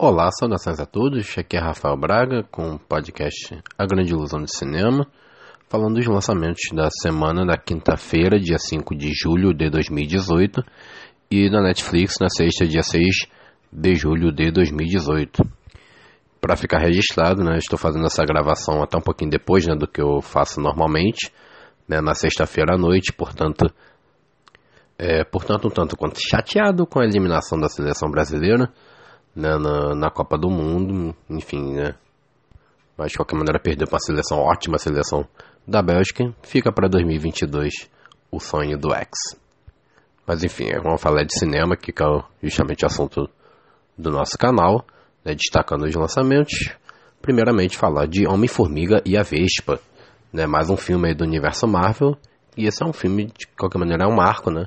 Olá, saudações a todos. Aqui é Rafael Braga com o podcast A Grande Ilusão do Cinema, falando dos lançamentos da semana da quinta-feira, dia 5 de julho de 2018, e da Netflix na sexta, dia 6 de julho de 2018. Para ficar registrado, né, estou fazendo essa gravação até um pouquinho depois né, do que eu faço normalmente, né, na sexta-feira à noite, portanto, é, portanto, um tanto quanto chateado com a eliminação da seleção brasileira né, na, na Copa do Mundo, enfim, né? Mas de qualquer maneira perdeu para a seleção, ótima seleção da Bélgica, fica para 2022 o sonho do X. Mas enfim, vamos falar de cinema, que é justamente o assunto do nosso canal, né, destacando os lançamentos. Primeiramente falar de Homem-Formiga e a Vespa, né, mais um filme do universo Marvel, e esse é um filme, de qualquer maneira, é um marco, né?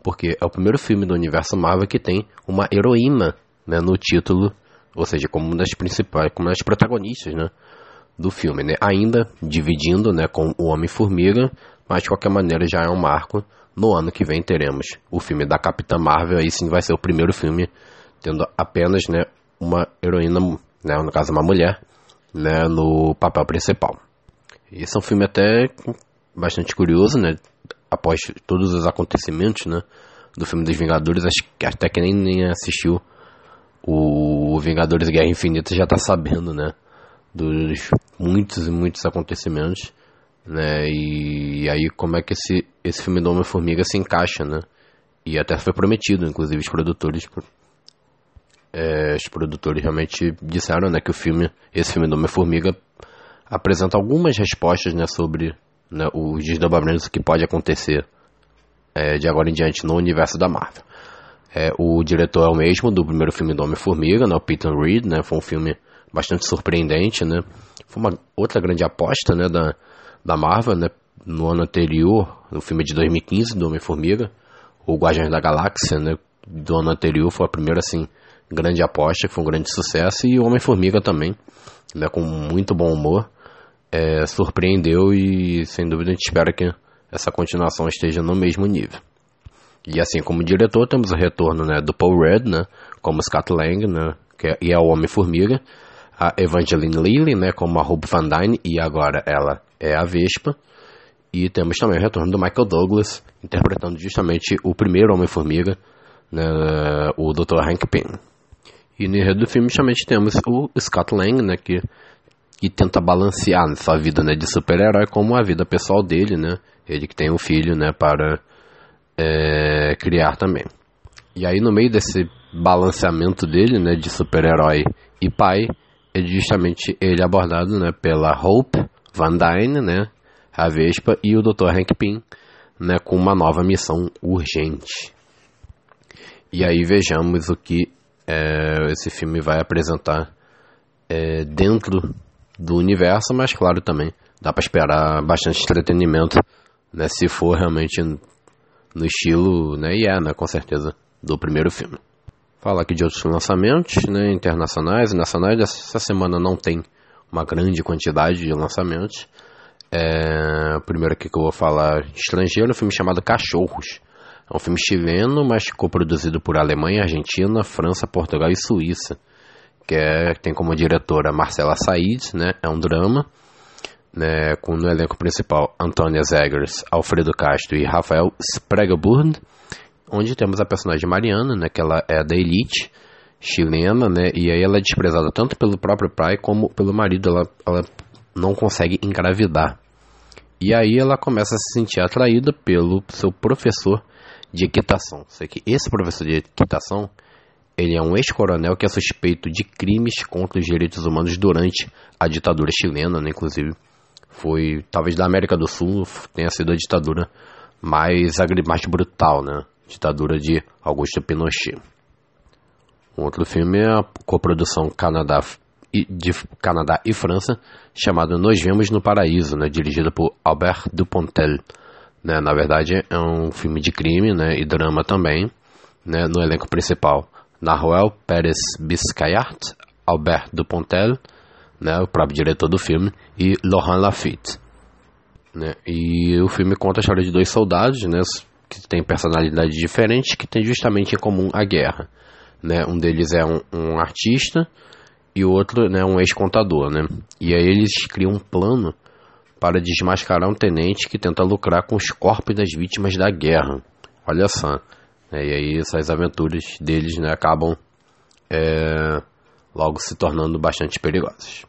Porque é o primeiro filme do universo Marvel que tem uma heroína né, no título, ou seja, como uma das principais, como uma das protagonistas, né, do filme, né, ainda dividindo, né, com o Homem-Formiga, mas de qualquer maneira já é um marco. No ano que vem teremos o filme da Capitã Marvel, aí sim vai ser o primeiro filme tendo apenas, né, uma heroína, né, no caso uma mulher, né, no papel principal. Esse é um filme até bastante curioso, né, após todos os acontecimentos, né, do filme dos Vingadores, acho que até que nem, nem assistiu o Vingadores Guerra Infinita já tá sabendo, né? Dos muitos e muitos acontecimentos, né? E, e, aí como é que esse, esse filme do Homem-Formiga se encaixa, né? E até foi prometido, inclusive os produtores... É, os produtores realmente disseram, né? Que o filme, esse filme do Homem-Formiga apresenta algumas respostas, né? Sobre né, os desdobramentos que pode acontecer é, de agora em diante no universo da Marvel. É, o diretor é o mesmo do primeiro filme do Homem-Formiga, né, o Peter Reed, né, foi um filme bastante surpreendente, né, foi uma outra grande aposta, né, da, da Marvel, né, no ano anterior, no filme de 2015 do Homem-Formiga, o Guardiões da Galáxia, né, do ano anterior foi a primeira, assim, grande aposta, que foi um grande sucesso, e o Homem-Formiga também, né, com muito bom humor, é, surpreendeu e, sem dúvida, a gente espera que essa continuação esteja no mesmo nível. E assim como diretor, temos o retorno né, do Paul Rudd, né, como Scott Lang, né, que é, e é o Homem-Formiga, a Evangeline Lilly, né, como a Hope Van Dyne, e agora ela é a Vespa, e temos também o retorno do Michael Douglas, interpretando justamente o primeiro Homem-Formiga, né, o Dr. Hank Pym. E no enredo do filme, justamente, temos o Scott Lang, né, que, que tenta balancear sua vida né, de super-herói como a vida pessoal dele, né, ele que tem um filho, né, para é, criar também. E aí no meio desse balanceamento dele, né, de super-herói e pai, é justamente ele abordado, né, pela Hope Van Dyne, né, a Vespa e o Dr. Hank Pym, né, com uma nova missão urgente. E aí vejamos o que é, esse filme vai apresentar é, dentro do universo, mas claro também dá para esperar bastante entretenimento, né, se for realmente no estilo, né, e é, né, com certeza, do primeiro filme. Falar aqui de outros lançamentos, né, internacionais e nacionais. Essa semana não tem uma grande quantidade de lançamentos. É, primeiro aqui que eu vou falar estrangeiro, um filme chamado Cachorros. É um filme chileno, mas coproduzido por Alemanha, Argentina, França, Portugal e Suíça. Que é, tem como diretora Marcela Said, né? É um drama né, com no elenco principal Antônia Zegers, Alfredo Castro e Rafael Spregelburg, onde temos a personagem Mariana, né, que ela é da elite chilena, né, e aí ela é desprezada tanto pelo próprio pai como pelo marido, ela, ela não consegue engravidar. E aí ela começa a se sentir atraída pelo seu professor de equitação. Sei que esse professor de equitação, ele é um ex-coronel que é suspeito de crimes contra os direitos humanos durante a ditadura chilena, né, inclusive foi, talvez da América do Sul, tenha sido a ditadura mais, mais brutal, né? Ditadura de Augusto Pinochet. Um outro filme é a coprodução Canadá de Canadá e França, chamado Nós Vemos no Paraíso, né, dirigido por Albert Dupontel. Né, na verdade, é um filme de crime né, e drama também. Né, no elenco principal, Nahuel Pérez Biscayart, Albert Dupontel, né, o próprio diretor do filme, e Laurent Lafitte. Né, e o filme conta a história de dois soldados né, que têm personalidades diferentes que têm justamente em comum a guerra. né? Um deles é um, um artista e o outro, né, um ex-contador, né? E aí eles criam um plano para desmascarar um tenente que tenta lucrar com os corpos das vítimas da guerra. Olha só. Né? E aí essas aventuras deles, né, acabam é, logo se tornando bastante perigosas.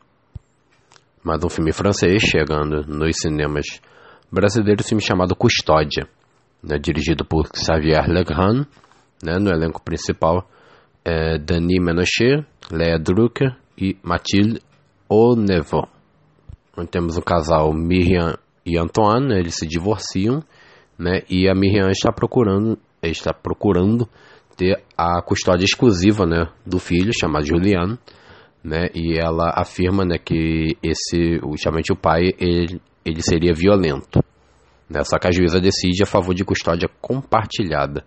Mais um filme francês chegando nos cinemas brasileiros, filme chamado Custódia, né, dirigido por Xavier Legrand, né, no elenco principal é Denis Menochet, Léa Drucker e Mathilde Onevon. Temos o casal Miriam e Antoine, né, eles se divorciam, né, e a Miriam está procurando, está procurando ter a custódia exclusiva, né, do filho chamado Juliano, né, e ela afirma, né, que esse, justamente o pai, ele, ele seria violento, né, só que a juíza decide a favor de custódia compartilhada.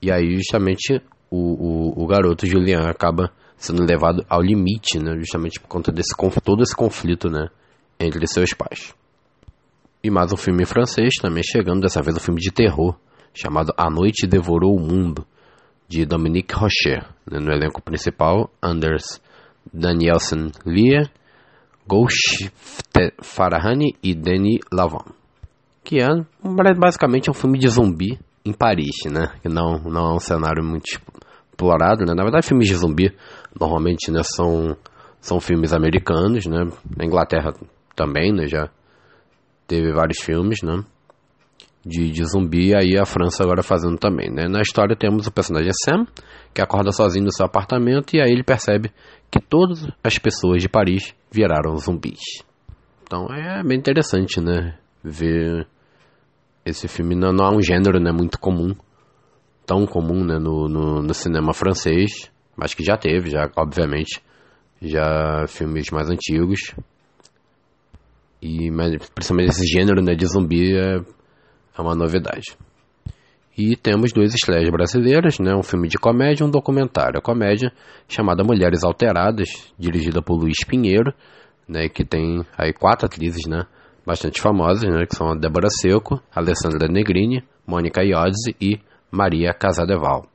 E aí, justamente, o, o, o garoto Julian acaba sendo levado ao limite, né, justamente por conta desse todo esse conflito, né, entre seus pais. E mais um filme francês também chegando, dessa vez um filme de terror, chamado A Noite Devorou o Mundo, de Dominique Rocher. Né, no elenco principal, Anders Danielsen Lia, Ghosh Farahani e Denis Lavon. Que é basicamente um filme de zumbi em Paris, né? Que não, não é um cenário muito explorado, né? Na verdade, filmes de zumbi normalmente né, são, são filmes americanos, né? Na Inglaterra também, né? Já teve vários filmes, né? De, de zumbi, aí a França agora fazendo também, né? Na história temos o personagem Sam, que acorda sozinho no seu apartamento e aí ele percebe que todas as pessoas de Paris viraram zumbis. Então é bem interessante, né? Ver esse filme não, não é um gênero né, muito comum, tão comum né, no, no, no, cinema francês, mas que já teve, já obviamente, já filmes mais antigos. E mas, principalmente esse gênero né, de zumbi é, é uma novidade. E temos duas estreias brasileiras, né, um filme de comédia e um documentário. A comédia chamada Mulheres Alteradas, dirigida por Luiz Pinheiro, né, que tem aí quatro atrizes, né, bastante famosas, né, que são a Débora Seco, Alessandra Negrini, Mônica Iozzi e Maria Casadeval.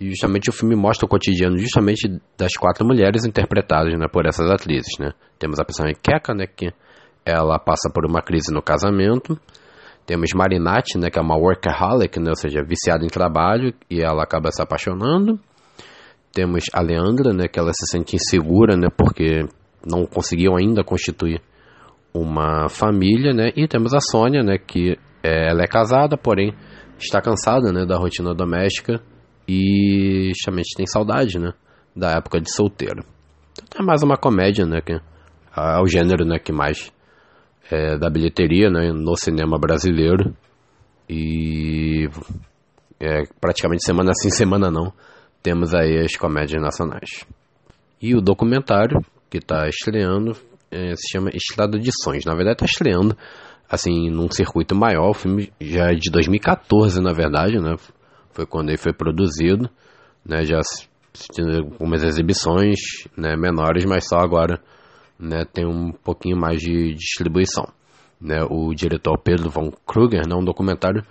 E justamente o filme mostra o cotidiano justamente das quatro mulheres interpretadas né, por essas atrizes. Né. Temos a personagem Keka, né, que ela passa por uma crise no casamento. Temos Marinati, né, que é uma workaholic, né, ou seja, viciada em trabalho, e ela acaba se apaixonando. Temos a Leandra, né, que ela se sente insegura, né, porque não conseguiu ainda constituir uma família, né? E temos a Sônia, né? Que é, ela é casada, porém está cansada, né? Da rotina doméstica e justamente tem saudade, né? Da época de solteiro. Então é mais uma comédia, né? Que é o gênero, né? Que mais é, da bilheteria, né? No cinema brasileiro e é, praticamente semana sim, semana não, temos aí as comédias nacionais. E o documentário que está estreando é, se chama Estrada de Sonhos. Na verdade, está estreando assim num circuito maior. O filme já é de 2014, na verdade, né? Foi quando ele foi produzido, né? Já algumas exibições né, menores, mas só agora né, tem um pouquinho mais de distribuição. Né, o diretor Pedro von Kruger, né, um documentário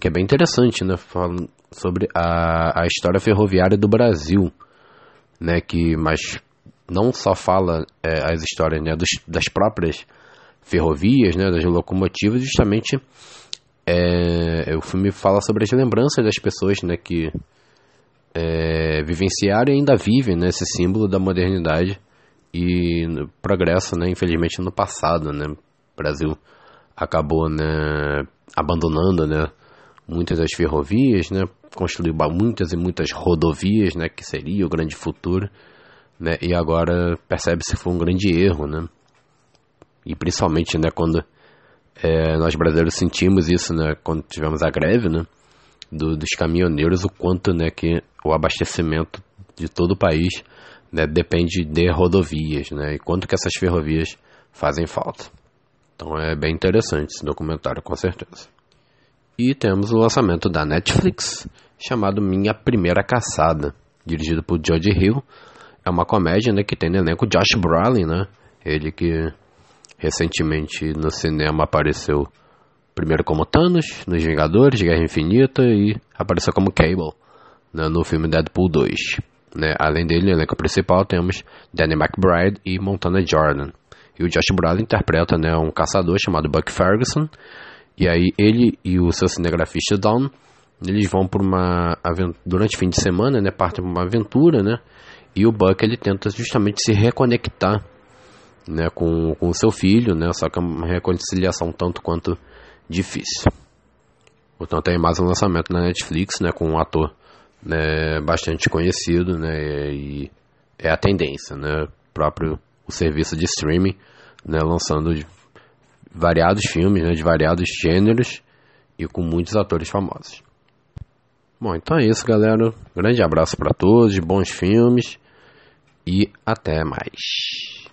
que é bem interessante, né, falando sobre a, a história ferroviária do Brasil, né, que mas não só fala é, as histórias né, dos, das próprias ferrovias, né, das locomotivas, justamente é, o filme fala sobre as lembranças das pessoas né, que é, vivenciaram e ainda vivem né, esse símbolo da modernidade e progresso, né, infelizmente, no passado. Né, o Brasil acabou né, abandonando né, muitas das ferrovias, né, construiu muitas e muitas rodovias, né, que seria o grande futuro né? E agora percebe-se que foi um grande erro, né? E principalmente, né, quando é, nós brasileiros sentimos isso, né, quando tivemos a greve, né, do, dos caminhoneiros, o quanto, né, que o abastecimento de todo o país, né, depende de rodovias, né, e quanto que essas ferrovias fazem falta. Então é bem interessante esse documentário, com certeza. E temos o lançamento da Netflix, chamado Minha Primeira Caçada, dirigido por George Hill, é uma comédia, né, que tem no elenco Josh Brolin, né? Ele que recentemente no cinema apareceu primeiro como Thanos nos Vingadores, Guerra Infinita e apareceu como Cable né, no filme Deadpool 2. Né? Além dele, no elenco principal temos Danny McBride e Montana Jordan. E o Josh Brolin interpreta né, um caçador chamado Buck Ferguson. E aí ele e o seu cinegrafista Don, eles vão por uma durante o fim de semana, né, partem para uma aventura, né? E o Buck ele tenta justamente se reconectar, né, com o seu filho, né? Só que é uma reconciliação tanto quanto difícil. Portanto, aí mais um lançamento na Netflix, né, com um ator né, bastante conhecido, né, e é a tendência, né, próprio o serviço de streaming, né, lançando variados filmes, né, de variados gêneros e com muitos atores famosos. Bom, então é isso, galera. Grande abraço para todos, bons filmes e até mais.